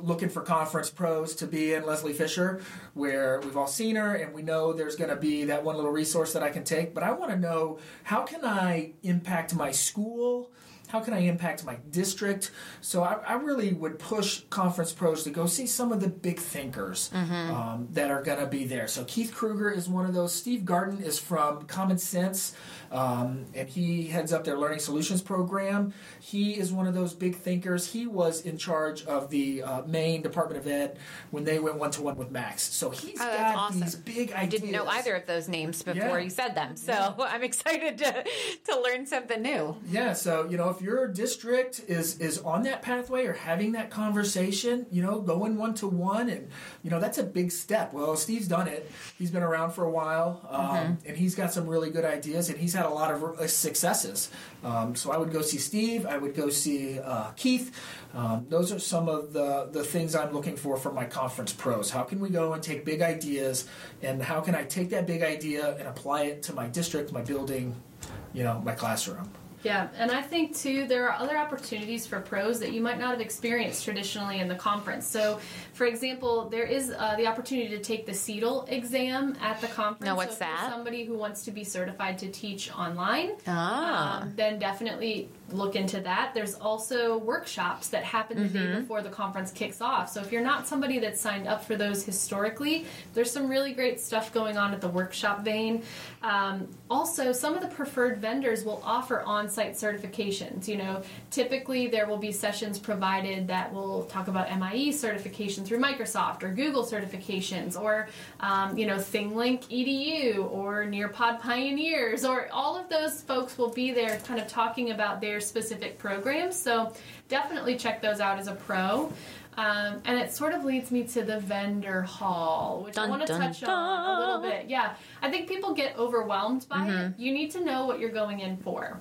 Speaker 1: looking for conference pros to be in Leslie Fisher, where we've all seen her and we know there's going to be that one little resource that I can take. But I want to know how can I impact my school? How can I impact my district? So I, I, really would push conference pros to go see some of the big thinkers mm-hmm. um, that are going to be there. So Keith Krueger is one of those. Steve Garden is from Common Sense, um, and he heads up their Learning Solutions program. He is one of those big thinkers. He was in charge of the uh, Maine Department of Ed when they went one to one with Macs. So he's oh, got awesome. these big ideas. I
Speaker 2: didn't know either of those names before yeah. you said them, so yeah. I'm excited to to learn something new.
Speaker 1: Yeah. So you know if your district is is on that pathway or having that conversation, you know, going one to one, and you know that's a big step. Well, Steve's done it. He's been around for a while, um, mm-hmm. and he's got some really good ideas, and he's had a lot of uh, successes. Um, so I would go see Steve. I would go see uh, Keith. Um, those are some of the the things I'm looking for from my conference pros. How can we go and take big ideas, and how can I take that big idea and apply it to my district, my building, you know, my classroom?
Speaker 3: Yeah, and I think too there are other opportunities for pros that you might not have experienced traditionally in the conference. So, for example, there is uh, the opportunity to take the CETL exam at the conference.
Speaker 2: Now, what's
Speaker 3: so
Speaker 2: that?
Speaker 3: somebody who wants to be certified to teach online,
Speaker 2: ah.
Speaker 3: Um, then definitely look into that. There's also workshops that happen the
Speaker 2: Mm-hmm.
Speaker 3: day before the conference kicks off. So if you're not somebody that's signed up for those historically, there's some really great stuff going on at the workshop vein. Um, also, some of the preferred vendors will offer on-site certifications. You know, typically there will be sessions provided that will talk about MIE certification through Microsoft or Google certifications or um, you know ThingLink EDU or Nearpod Pioneers or all of those folks will be there, kind of talking about their specific programs. So definitely check those out as a pro. Um, and it sort of leads me to the vendor hall, which I want to
Speaker 2: dun,
Speaker 3: touch on a little bit. Yeah, I think people get overwhelmed by it. You need to know what you're going in for.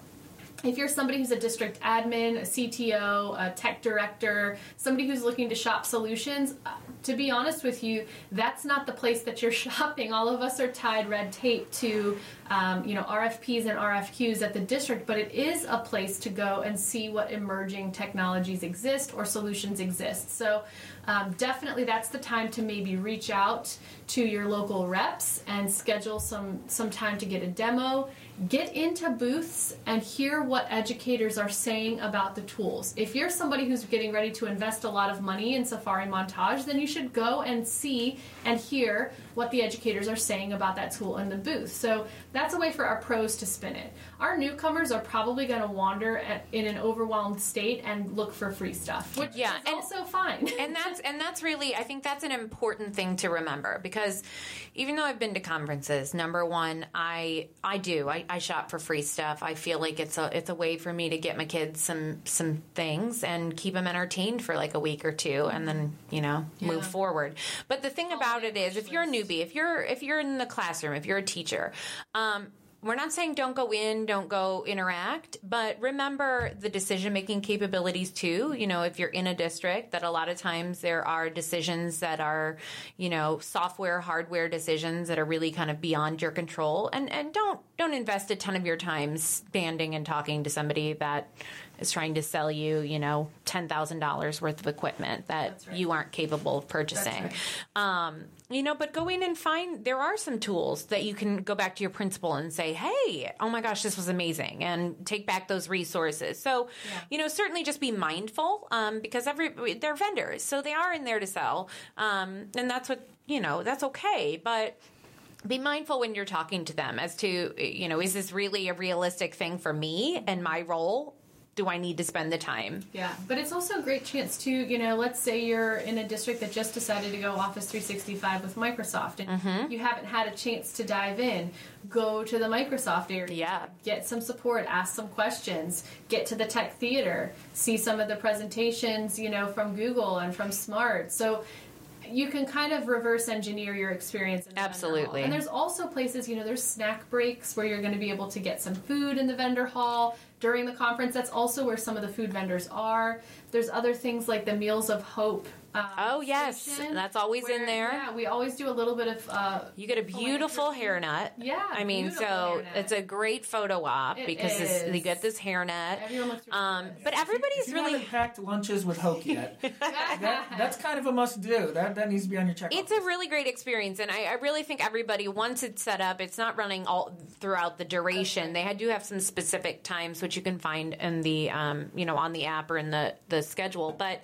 Speaker 3: If you're somebody who's a district admin, a CTO, a tech director, somebody who's looking to shop solutions, uh, to be honest with you, that's not the place that you're shopping. All of us are tied red tape to, um, you know, RFPs and RFQs at the district, but it is a place to go and see what emerging technologies exist or solutions exist. So um, definitely that's the time to maybe reach out to your local reps and schedule some some time to get a demo get into booths and hear what educators are saying about the tools. If you're somebody who's getting ready to invest a lot of money in safari montage then you should go and see and hear what the educators are saying about that tool in the booth. So that's a way for our pros to spin it. Our newcomers are probably going to wander at, in an overwhelmed state and look for free stuff which
Speaker 2: Yeah,
Speaker 3: is
Speaker 2: and-
Speaker 3: also fine.
Speaker 2: and that's and that's really I think that's an important thing to remember because even though I've been to conferences, number one, I I do. I, I shop for free stuff. I feel like it's a it's a way for me to get my kids some some things and keep them entertained for like a week or two, and then you know move forward. But the thing about it is, if you're a newbie, if you're if you're in the classroom, if you're a teacher. Um, we're not saying don't go in, don't go interact, but remember the decision making capabilities too. You know, if you're in a district, that a lot of times there are decisions that are, you know, software, hardware decisions that are really kind of beyond your control. And and don't don't invest a ton of your time standing and talking to somebody that is trying to sell you, you know, ten thousand dollars worth of equipment that
Speaker 3: right.
Speaker 2: you aren't capable of purchasing.
Speaker 3: right.
Speaker 2: Um, you know, but go in and find there are some tools that you can go back to your principal and say, "Hey, oh my gosh, this was amazing," and take back those resources. So,
Speaker 3: Yeah.
Speaker 2: you know, certainly just be mindful um, because every they're vendors, so they are in there to sell, um, and that's what you know. That's okay, but be mindful when you're talking to them as to you know is this really a realistic thing for me and my role do i need to spend the time
Speaker 3: Yeah, but it's also a great chance to, you know, let's say you're in a district that just decided to go Office 365 with Microsoft and
Speaker 2: Mm-hmm.
Speaker 3: you haven't had a chance to dive in. Go to the Microsoft area.
Speaker 2: Yeah.
Speaker 3: Get some support, ask some questions, get to the tech theater, see some of the presentations, you know, from Google and from Smart. So you can kind of reverse engineer your experience in the vendor hall.
Speaker 2: Absolutely.
Speaker 3: And there's also places, you know, there's snack breaks where you're going to be able to get some food in the vendor hall during the conference. That's also where some of the food vendors are. There's other things like the Meals of Hope. Um,
Speaker 2: Oh, yes.
Speaker 3: station
Speaker 2: That's always in there.
Speaker 3: Yeah, we always do a little bit of. Uh,
Speaker 2: you get a beautiful
Speaker 3: Philanthropy.
Speaker 2: hairnet
Speaker 3: Yeah,
Speaker 2: i mean so it's a great photo op
Speaker 3: It
Speaker 2: because this, you get this hairnet
Speaker 3: Everyone looks really
Speaker 2: um,
Speaker 3: good.
Speaker 2: but everybody's
Speaker 1: If you
Speaker 2: really
Speaker 1: haven't packed lunches with Hope yet, that, that's kind of a must do. That that needs to be on your checklist.
Speaker 2: It's a really great experience, and I, I really think everybody once it's set up, it's not running all throughout the duration. They do have some specific times which you can find in the um, you know on the app or in the the schedule, but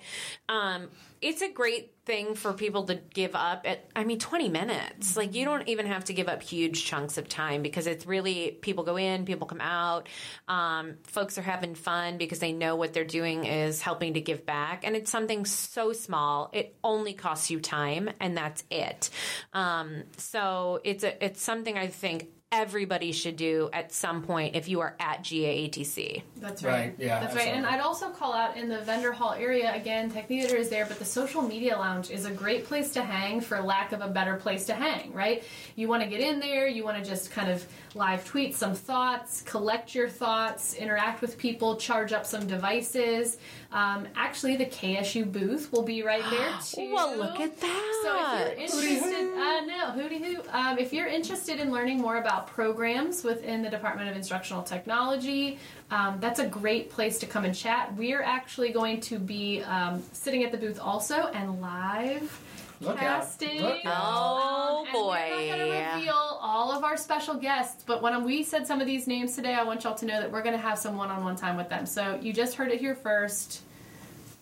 Speaker 2: um, it's a great thing for people to give up at i mean 20 minutes. Like you don't even have to give up huge chunks of time because it's really people go in people come out um, folks are having fun because they know what they're doing is helping to give back. And it's something so small it only costs you time and that's it. Um, so it's a it's something i think everybody should do at some point if you are at GAETC
Speaker 3: That's right.
Speaker 1: Right, yeah,
Speaker 3: That's right. And. I'd also call out in the vendor hall area again, Tech Theater is there, but the social media lounge is a great place to hang for lack of a better place to hang, right? You want to get in there, you want to just kind of live tweet some thoughts, collect your thoughts, interact with people, charge up some devices. Um, actually, the KSU booth will be right there too.
Speaker 2: well look at that
Speaker 3: So if you're interested, uh, no, hooty hoo. Um, if you're interested in learning more about programs within the Department of Instructional Technology, um, that's a great place to come and chat. We're actually going to be um, sitting at the booth also and live
Speaker 1: Look out.
Speaker 3: casting.
Speaker 1: Look out.
Speaker 2: Oh
Speaker 3: Um,
Speaker 2: boy.
Speaker 3: We're not going to reveal all of our special guests, but when we said some of these names today, I want y'all to know that we're going to have some one-on-one time with them. So you just heard it here first.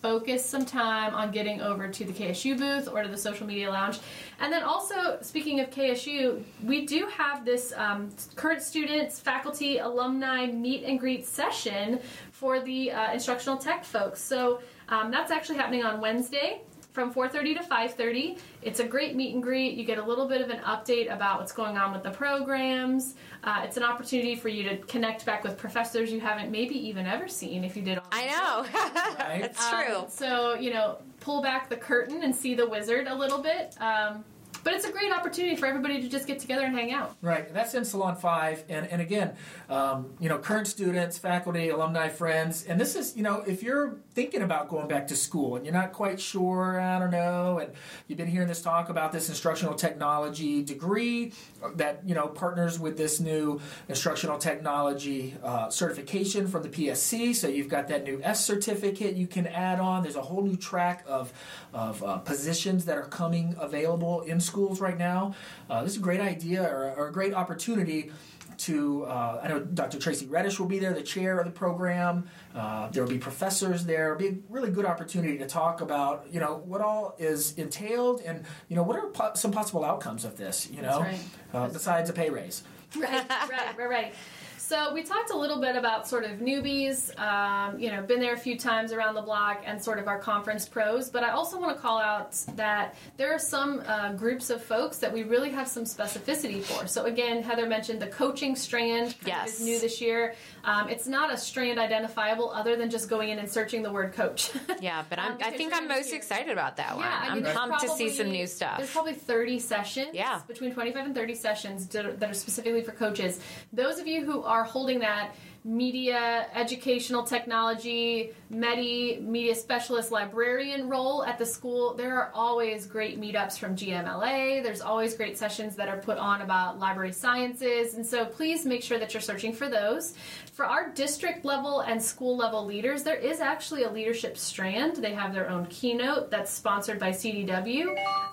Speaker 3: Focus some time on getting over to the KSU booth or to the social media lounge. And then also, speaking of KSU, we do have this um, current students, faculty, alumni meet and greet session for the uh, instructional tech folks. So um, that's actually happening on Wednesday from 4.30 to 5.30 it's a great meet and greet. You get a little bit of an update about what's going on with the programs. Uh, it's an opportunity for you to connect back with professors you haven't maybe even ever seen if you did on
Speaker 2: I know.
Speaker 1: Right?
Speaker 2: That's true.
Speaker 3: um, so you know pull back the curtain and see the wizard a little bit. Um, but it's a great opportunity for everybody to just get together and hang out.
Speaker 1: Right, and that's in Salon Five, and and again, um, you know, current students, faculty, alumni, friends, and this is, you know, if you're thinking about going back to school and you're not quite sure, I don't know, and you've been hearing this talk about this instructional technology degree that you know partners with this new instructional technology uh, certification from the PSC, so you've got that new S certificate you can add on. There's a whole new track of of uh, positions that are coming available in schools right now. Uh, this is a great idea or, or a great opportunity to. Uh, I know Dr. Traci Redish will be there, the chair of the program. Uh, there will be professors there. It'll be a really good opportunity to talk about you know what all is entailed and you know what are po- some possible outcomes of this. You know,
Speaker 3: right.
Speaker 1: uh, besides a pay raise.
Speaker 3: right, right, right, right. So we talked a little bit about sort of newbies, um, you know, been there a few times around the block, and sort of our conference pros. But I also want to call out that there are some uh, groups of folks that we really have some specificity for. So again, Heather mentioned the coaching strand
Speaker 2: Yes.
Speaker 3: is new this year. Um, it's not a strand identifiable other than just going in and searching the word coach.
Speaker 2: Yeah, but I'm,
Speaker 3: Um,
Speaker 2: I think I'm most excited about that one.
Speaker 3: Yeah, I mean,
Speaker 2: I'm pumped to see some new stuff.
Speaker 3: There's probably 30 sessions.
Speaker 2: Yeah.
Speaker 3: Between 25 and 30 sessions that are, that are specifically for coaches. Those of you who are holding that media, educational technology, Medi, media specialist, librarian role at the school, there are always great meetups from GMLA. There's always great sessions that are put on about library sciences. And so please make sure that you're searching for those. For our district level and school level leaders, there is actually a leadership strand. They have their own keynote that's sponsored by CDW.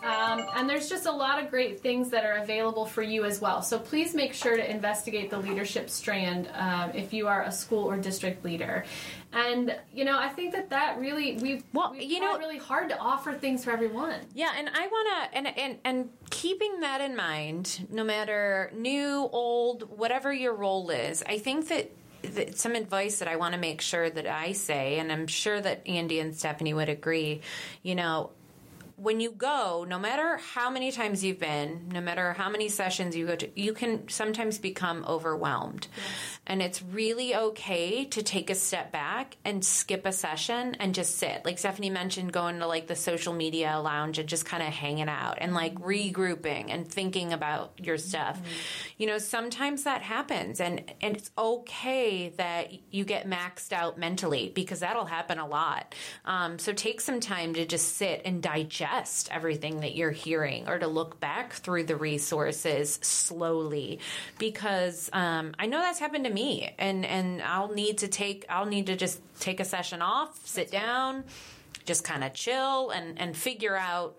Speaker 3: Um, and there's just a lot of great things that are available for you as well. So please make sure to investigate the leadership strand um, if you are a school or district leader. And you know, I think that that really we've
Speaker 2: Well,
Speaker 3: we've
Speaker 2: you know-
Speaker 3: really hard to offer things for everyone.
Speaker 2: Yeah, and I want to, and, and and keeping that in mind, no matter new, old, whatever your role is, I think that some advice that I want to make sure that I say, and I'm sure that Andy and Stephanee would agree, you know. When you go, no matter how many times you've been, no matter how many sessions you go to, you can sometimes become overwhelmed. And it's really okay to take a step back and skip a session and just sit. Like Stephanee mentioned, going to like the social media lounge and just kind of hanging out and like regrouping and thinking about your stuff. You know, sometimes that happens and, and it's okay that you get maxed out mentally because that'll happen a lot. Um, so take some time to just sit and digest everything that you're hearing or to look back through the resources slowly because um, I know that's happened to me and and I'll need to take I'll need to just take a session off, sit down, just kind of chill and and figure out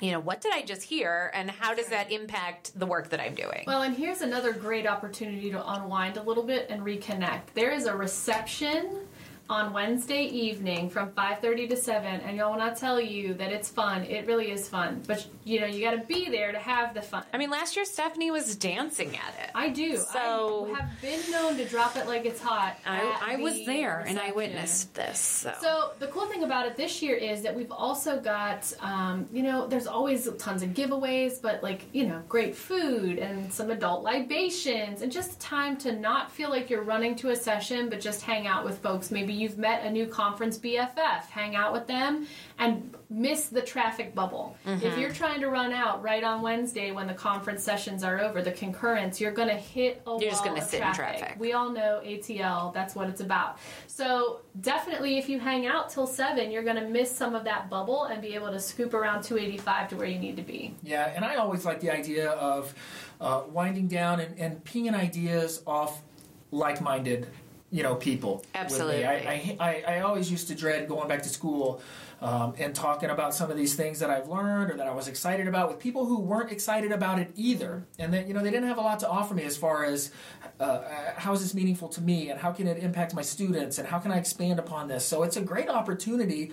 Speaker 2: you know what did I just hear and how does that impact the work that I'm doing.
Speaker 3: Well, and here's another great opportunity to unwind a little bit and reconnect. There is a reception on Wednesday evening from 5:30 to 7 and y'all when I tell you that it's fun, it really is fun. But you know, you got to be there to have the fun.
Speaker 2: I mean, last year Stephanee was dancing at it.
Speaker 3: I do.
Speaker 2: So-
Speaker 3: I have been known to drop it like it's hot.
Speaker 2: I, I was
Speaker 3: the
Speaker 2: there and I witnessed this. So,
Speaker 3: So the cool thing about it this year is that we've also got, um, you know, there's always tons of giveaways, but like you know, great food and some adult libations, and just time to not feel like you're running to a session, but just hang out with folks. Maybe you've met a new conference BFF, hang out with them, and miss the traffic bubble.
Speaker 2: Mm-hmm.
Speaker 3: If you're trying to run out right on Wednesday when the conference sessions are over, the concurrence, you're going to hit a
Speaker 2: You're just
Speaker 3: wall
Speaker 2: gonna
Speaker 3: of
Speaker 2: sit in
Speaker 3: traffic.
Speaker 2: traffic.
Speaker 3: We all know ATL, that's what it's about. So, definitely, if you hang out till 7, you're going to miss some of that bubble and be able to scoop around 285 to where you need to be.
Speaker 1: Yeah, and I always like the idea of uh, winding down and, and pinging ideas off like-minded, you know people.
Speaker 2: Absolutely.
Speaker 1: I, I, I, always used to dread going back to school um, and talking about some of these things that I've learned or that I was excited about with people who weren't excited about it either, and that you know they didn't have a lot to offer me as far as uh, how is this meaningful to me and how can it impact my students and how can I expand upon this. So it's a great opportunity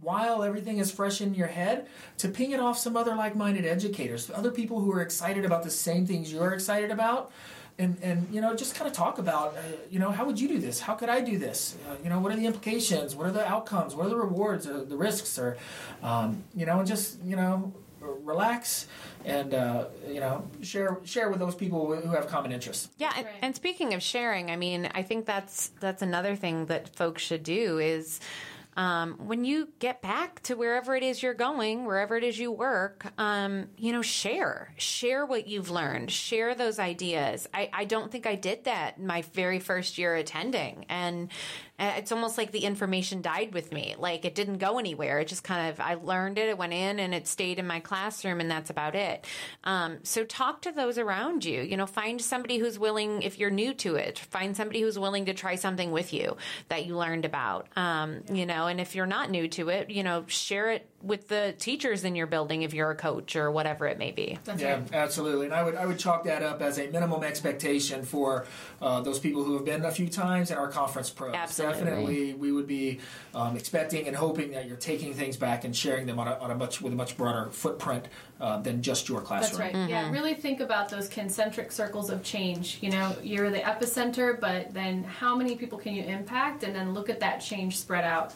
Speaker 1: while everything is fresh in your head to ping it off some other like-minded educators other people who are excited about the same things you're excited about and, and you know just kind of talk about uh, you know how would you do this? How could i do this? Uh, you know what are the implications? What are the outcomes? What are the rewards or the risks or um, you know and just you know relax and uh, you know share share with those people who have common interests.
Speaker 2: Yeah, and, and speaking of sharing, I mean, I think that's that's another thing that folks should do is um, when you get back to wherever it is you're going, wherever it is you work, um, you know, share, share what you've learned, share those ideas. I, I don't think I did that my very first year attending, and it's almost like the information died with me. Like it didn't go anywhere. It just kind of I learned it, it went in, and it stayed in my classroom, and that's about it. Um, so talk to those around you. You know, find somebody who's willing, if you're new to it, find somebody who's willing to try something with you that you learned about. Um, You know, and if you're not new to it, you know, share it with the teachers in your building if you're a coach or whatever it may be.
Speaker 3: That's
Speaker 1: yeah,
Speaker 3: right.
Speaker 1: absolutely. And I would I would chalk that up as a minimum expectation for uh, those people who have been a few times in our conference pros.
Speaker 2: Absolutely.
Speaker 1: Definitely, we would be um, expecting and hoping that you're taking things back and sharing them on a, on a much with a much broader footprint uh, than just your classroom.
Speaker 3: That's right. Yeah, really think about those concentric circles of change. You know, you're the epicenter, but then how many people can you impact? And then look at that change spread out.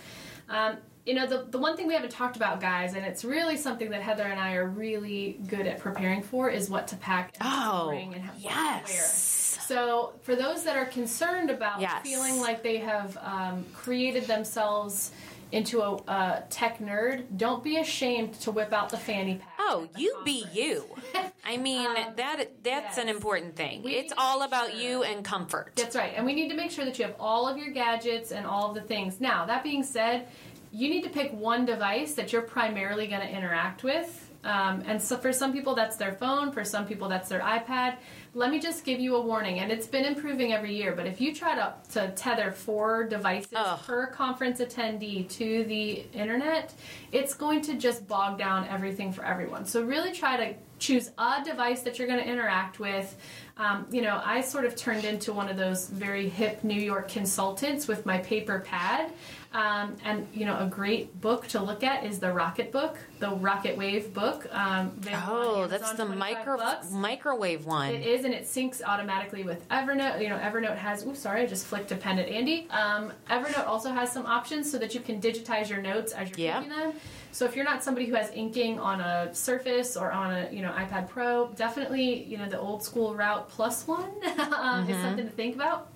Speaker 3: Um, you know, the, the one thing we haven't talked about, guys, and it's really something that Heather and I are really good at preparing for, is what to pack and what to
Speaker 2: Oh,
Speaker 3: bring and to wear.
Speaker 2: yes.
Speaker 3: So, for those that are concerned about
Speaker 2: Yes.
Speaker 3: feeling like they have um, created themselves into a, a tech nerd, don't be ashamed to whip out the fanny pack.
Speaker 2: Oh, you be you. I mean, that that's an important thing.
Speaker 3: We
Speaker 2: it's all about
Speaker 3: sure.
Speaker 2: you and comfort.
Speaker 3: That's right. And we need to make sure that you have all of your gadgets and all of the things. Now, that being said, you need to pick one device that you're primarily going to interact with. Um, and so for some people, that's their phone. For some people, that's their iPad. Let me just give you a warning, and it's been improving every year. But if you try to, to tether four devices
Speaker 2: Ugh.
Speaker 3: per conference attendee to the internet, it's going to just bog down everything for everyone. So really try to choose a device that you're going to interact with. Um, you know, I sort of turned into one of those very hip New York consultants with my paper pad. Um, and you know, a great book to look at is the Rocketbook, the Rocket Wave book. Um,
Speaker 2: Oh, that's the
Speaker 3: 25
Speaker 2: micro
Speaker 3: bucks.
Speaker 2: microwave one.
Speaker 3: It is, and it syncs automatically with Evernote. You know, Evernote has. Ooh, sorry, I just flicked a pen at Andy. Um, Evernote also has some options so that you can digitize your notes as you're
Speaker 2: Yeah.
Speaker 3: taking them. So if you're not somebody who has inking on a Surface or on a you know iPad Pro, definitely you know the old school route plus one um,
Speaker 2: Mm-hmm.
Speaker 3: is something to think about.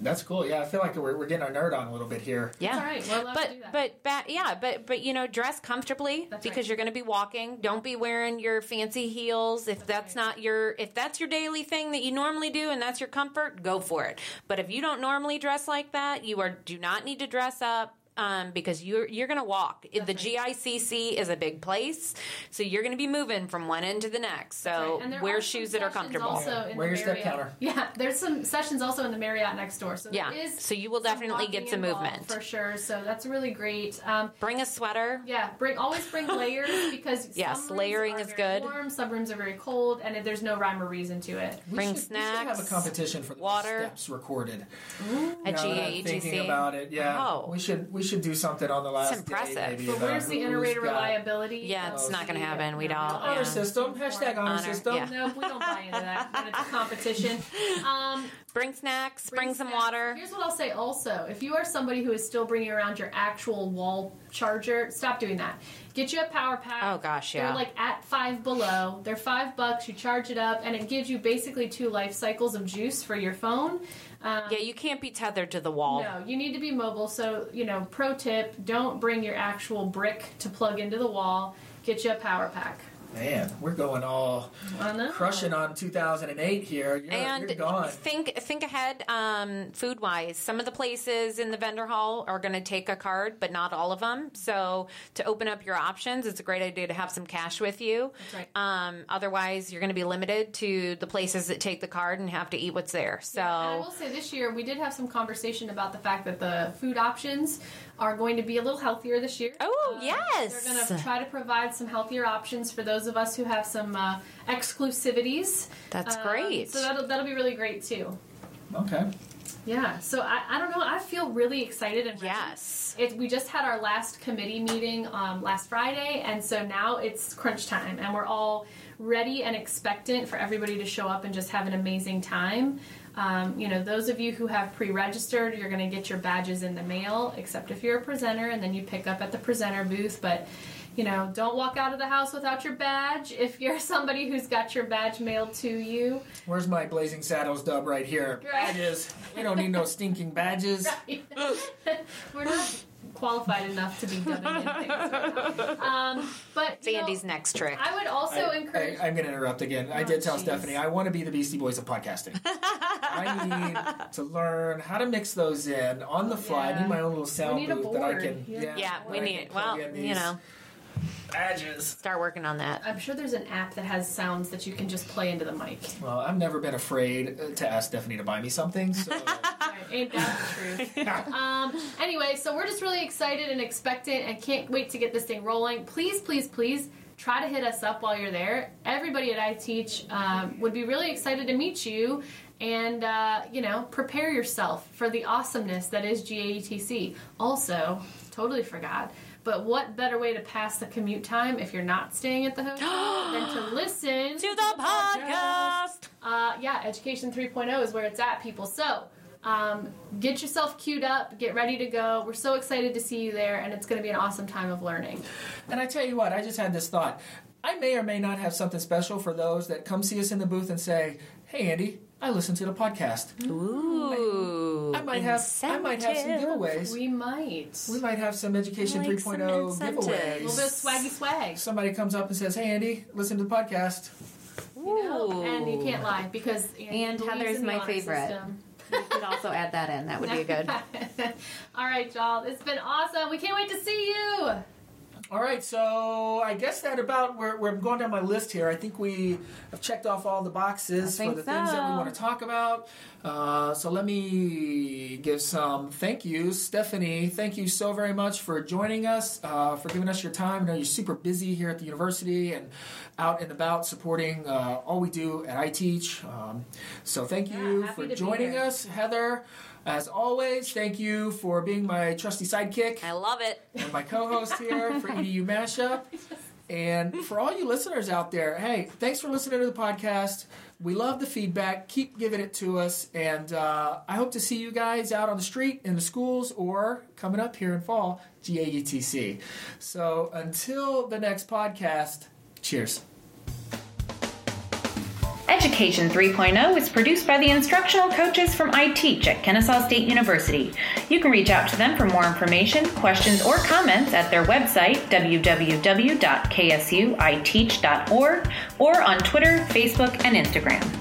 Speaker 1: That's cool. Yeah, I feel like we're, we're getting our nerd on a little bit here.
Speaker 2: Yeah.
Speaker 3: It's all right. We're
Speaker 2: but
Speaker 3: to do that.
Speaker 2: but ba- yeah, but but you know, dress comfortably
Speaker 3: That's
Speaker 2: because
Speaker 3: right.
Speaker 2: you're going to be walking. Don't be wearing your fancy heels if that's,
Speaker 3: right.
Speaker 2: not your if that's your daily thing that you normally do and that's your comfort. Go for it. But if you don't normally dress like that, you are do not need to dress up. Um, because you're you're gonna walk. the GICC is a big place, so you're gonna be moving from one end to the next. So
Speaker 3: Right, and
Speaker 2: wear shoes that are comfortable.
Speaker 3: Also
Speaker 1: Yeah,
Speaker 3: in
Speaker 1: wear
Speaker 3: the
Speaker 1: your step
Speaker 3: Marriott.
Speaker 1: counter.
Speaker 3: Yeah, there's some sessions also in the Marriott next door. So
Speaker 2: Yeah,
Speaker 3: there is
Speaker 2: so you will definitely get some movement.
Speaker 3: for sure. So that's really great. Um,
Speaker 2: Bring a sweater.
Speaker 3: yeah, bring always bring layers because
Speaker 2: Yes,
Speaker 3: some rooms
Speaker 2: layering
Speaker 3: are
Speaker 2: is
Speaker 3: very
Speaker 2: good.
Speaker 3: Warm, some rooms are very cold, and there's no rhyme or reason to it.
Speaker 1: We
Speaker 2: Bring
Speaker 1: should, We should have a competition for those
Speaker 2: water.
Speaker 1: steps recorded.
Speaker 2: At
Speaker 1: Now that Thinking about it, yeah.
Speaker 2: Oh.
Speaker 1: We should we should do something on the last
Speaker 2: It's impressive.
Speaker 1: day. Maybe
Speaker 3: But where's the
Speaker 1: who's
Speaker 3: inter-rater reliability?
Speaker 2: Yeah,
Speaker 1: it's
Speaker 2: not gonna happen. We don't-
Speaker 3: don't-
Speaker 1: Honor
Speaker 2: Yeah.
Speaker 1: system. Hashtag honor,
Speaker 2: Honor,
Speaker 1: system.
Speaker 2: yeah.
Speaker 3: No, we don't buy into that. When it's a competition. Um,
Speaker 2: Bring snacks. Bring, some
Speaker 3: snacks.
Speaker 2: water.
Speaker 3: Here's what I'll say also. If you are somebody who is still bringing around your actual wall charger, stop doing that. Get you a power pack.
Speaker 2: Oh, gosh, yeah.
Speaker 3: They're like at five below. They're five bucks. You charge it up, and it gives you basically two life cycles of juice for your phone. Um,
Speaker 2: Yeah, you can't be tethered to the wall.
Speaker 3: no, you need to be mobile. So, you know, pro tip don't bring your actual brick to plug into the wall. Get you a power pack.
Speaker 1: Man, we're going all crushing on 2008 here. You're,
Speaker 2: and
Speaker 1: you're gone.
Speaker 2: think think ahead um, food wise some of the places in the vendor hall are going to take a card but not all of them so to open up your options it's a great idea to have some cash with you
Speaker 3: That's right.
Speaker 2: um, otherwise you're going to be limited to the places that take the card and have to eat what's there so
Speaker 3: And I will say this year we did have some conversation about the fact that the food options are going to be a little healthier this year.
Speaker 2: Oh,
Speaker 3: Uh,
Speaker 2: yes.
Speaker 3: They're going to try to provide some healthier options for those of us who have some uh, exclusivities.
Speaker 2: That's
Speaker 3: Um,
Speaker 2: great.
Speaker 3: So that'll that'll be really great too.
Speaker 1: Okay.
Speaker 3: Yeah. So I, I don't know. I feel really excited and ready.
Speaker 2: yes
Speaker 3: It, we just had our last committee meeting um, last Friday, and so now it's crunch time, and we're all ready and expectant for everybody to show up and just have an amazing time. Um, you know, those of you who have pre-registered, you're going to get your badges in the mail, except if you're a presenter, and then you pick up at the presenter booth. But you know, don't walk out of the house without your badge. If you're somebody who's got your badge mailed to you,
Speaker 1: Where's my Blazing Saddles dub right here?
Speaker 3: Right.
Speaker 1: Badges. We don't need no stinking badges.
Speaker 3: we're not qualified enough to be dubbing in things. Right now. Um, but you know,
Speaker 2: sandy's next trick
Speaker 3: I would also
Speaker 1: I,
Speaker 3: encourage.
Speaker 1: I, am going to interrupt again. I
Speaker 3: Oh,
Speaker 1: did tell
Speaker 3: jeez.
Speaker 1: Stephanee I want to be the Beastie Boys of podcasting. I need to learn how to mix those in on the fly. I need my own little sound booth that I
Speaker 3: board.
Speaker 1: can.
Speaker 3: Yeah.
Speaker 1: Yeah,
Speaker 2: yeah we
Speaker 1: I
Speaker 2: need well you know
Speaker 1: badges.
Speaker 2: start working on that
Speaker 3: I'm sure there's an app that has sounds that you can just play into the mic.
Speaker 1: Well, I've never been afraid uh, to ask Stephanee to buy me something. So
Speaker 3: Right, Ain't that the truth? Um, anyway, so we're just really excited and expectant and can't wait to get this thing rolling. Please, please, please try to hit us up while you're there. Everybody at iTeach um, would be really excited to meet you and, uh, you know, prepare yourself for the awesomeness that is GAETC. Also, totally forgot. But what better way to pass the commute time if you're not staying at the hotel than to listen
Speaker 2: to the podcast
Speaker 3: uh, yeah, Education 3.0 is where it's at, people. So um, get yourself queued up, get ready to go. We're so excited to see you there, and it's going to be an awesome time of learning.
Speaker 1: And I tell you what, I just had this thought. I may or may not have something special for those that come see us in the booth and say, "Hey, Andy, I listened to the podcast."
Speaker 2: Ooh,
Speaker 1: I might have, I might have some giveaways.
Speaker 3: We might.
Speaker 1: We might have some Education
Speaker 2: Like some
Speaker 1: 3.0
Speaker 2: incentives.
Speaker 3: a
Speaker 1: giveaways.
Speaker 3: little bit of swaggy swag.
Speaker 1: Somebody comes up and says, "Hey, Andy, listen to the podcast."
Speaker 3: You know?
Speaker 2: Ooh.
Speaker 3: And you can't lie because Andy
Speaker 2: And
Speaker 3: believes
Speaker 2: Heather's my favorite.
Speaker 3: system.
Speaker 2: You could also add that in. That would be good.
Speaker 3: All right, y'all. It's been awesome. We can't wait to see you.
Speaker 1: All right, so I guess that about we're, we're going down my list here. I think we have checked off all the boxes for the things that we want to talk about. Uh, so let me give some thank yous, Stephanee. Thank you so very much for joining us, uh, for giving us your time. I know you're super busy here at the university and out and about supporting uh, all we do at iTeach. Um, so thank you
Speaker 3: happy
Speaker 1: for joining us, Heather. As always, thank you for being my trusty sidekick
Speaker 2: I love it.
Speaker 1: and my co-host here for EDU Mashup. And for all you listeners out there, hey, thanks for listening to the podcast. We love the feedback. Keep giving it to us. And uh, I hope to see you guys out on the street, in the schools, or coming up here in fall, GAETC. So until the next podcast, cheers.
Speaker 5: Education 3.0 is produced by the instructional coaches from iTeach at Kennesaw State University. You can reach out to them for more information, questions, or comments at their website, www.ksuiteach.org, or on Twitter, Facebook, and Instagram.